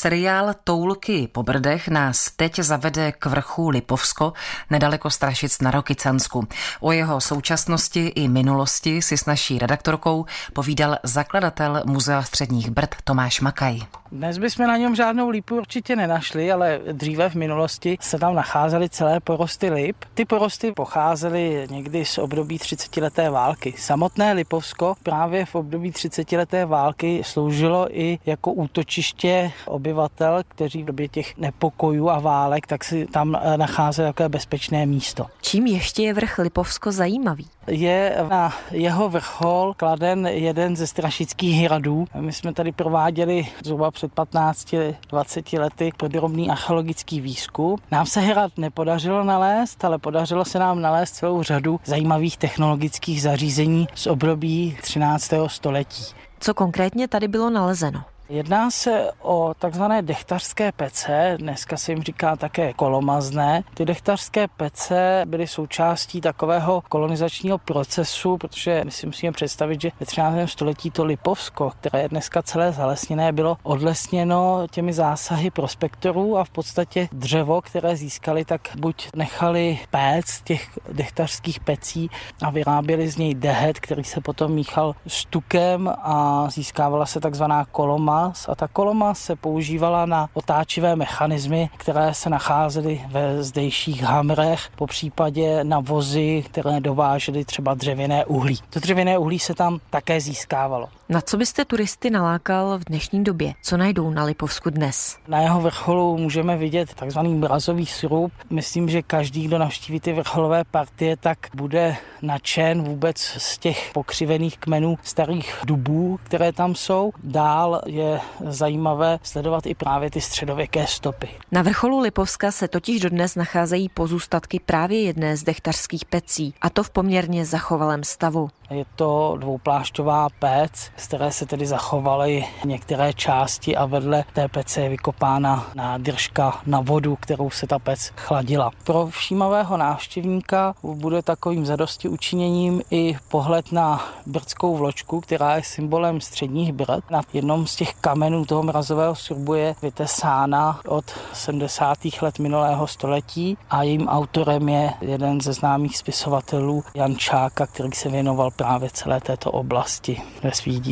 Seriál Toulky po Brdech nás teď zavede k vrchu Lipovsko, nedaleko Strašic na Rokycansku. O jeho současnosti i minulosti si s naší redaktorkou povídal zakladatel Muzea středních Brd Tomáš Makaj. Dnes bychom na něm žádnou lípu určitě nenašli, ale dříve v minulosti se tam nacházely celé porosty lip. Ty porosty pocházely někdy z období 30-leté války. Samotné Lipovsko právě v období 30-leté války sloužilo i jako útočiště obyvatel, kteří v době těch nepokojů a válek, tak si tam eh, nacházeli takové bezpečné místo. Čím ještě je vrch Lipovsko zajímavý? Je na jeho vrchol kladen jeden ze strašických hradů. My jsme tady prováděli zhruba před 15-20 lety podrobný archeologický výzkum. Nám se hrad nepodařilo nalézt, ale podařilo se nám nalézt celou řadu zajímavých technologických zařízení z období 13. století. Co konkrétně tady bylo nalezeno? Jedná se o takzvané dechtařské pece, dneska se jim říká také kolomazné. Ty dechtařské pece byly součástí takového kolonizačního procesu, protože my si musíme představit, že ve 13. století to Lipovsko, které je dneska celé zalesněné, bylo odlesněno těmi zásahy prospektorů a v podstatě dřevo, které získali, tak buď nechali péct těch dechtařských pecí a vyráběli z něj dehet, který se potom míchal s tukem a získávala se takzvaná koloma kolomás a ta koloma se používala na otáčivé mechanismy, které se nacházely ve zdejších hamrech, po případě na vozy, které dovážely třeba dřevěné uhlí. To dřevěné uhlí se tam také získávalo. Na co byste turisty nalákal v dnešní době? Co najdou na Lipovsku dnes? Na jeho vrcholu můžeme vidět takzvaný mrazový srub. Myslím, že každý, kdo navštíví ty vrcholové partie, tak bude nadšen vůbec z těch pokřivených kmenů starých dubů, které tam jsou. Dál je zajímavé sledovat i právě ty středověké stopy. Na vrcholu Lipovska se totiž dodnes nacházejí pozůstatky právě jedné z dechtařských pecí, a to v poměrně zachovalém stavu. Je to dvouplášťová pec, z které se tedy zachovaly některé části a vedle té pece je vykopána nádržka na vodu, kterou se ta pec chladila. Pro všímavého návštěvníka bude takovým zadosti učiněním i pohled na brdskou vločku, která je symbolem středních brd. Na jednom z těch kamenů toho mrazového surbu je vytesána od 70. let minulého století a jejím autorem je jeden ze známých spisovatelů Jan Čáka, který se věnoval právě celé této oblasti ve svých.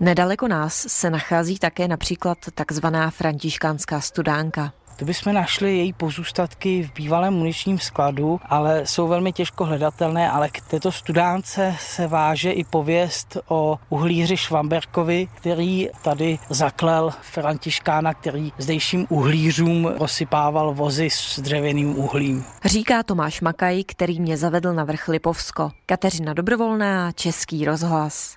Nedaleko nás se nachází také například takzvaná františkánská studánka. Tu bychom našli její pozůstatky v bývalém muničním skladu, ale jsou velmi těžko hledatelné, ale k této studánce se váže i pověst o uhlíři Švamberkovi, který tady zaklel Františkána, který zdejším uhlířům rozsypával vozy s dřevěným uhlím. Říká Tomáš Makaj, který mě zavedl na vrch Lipovsko. Kateřina Dobrovolná, Český rozhlas.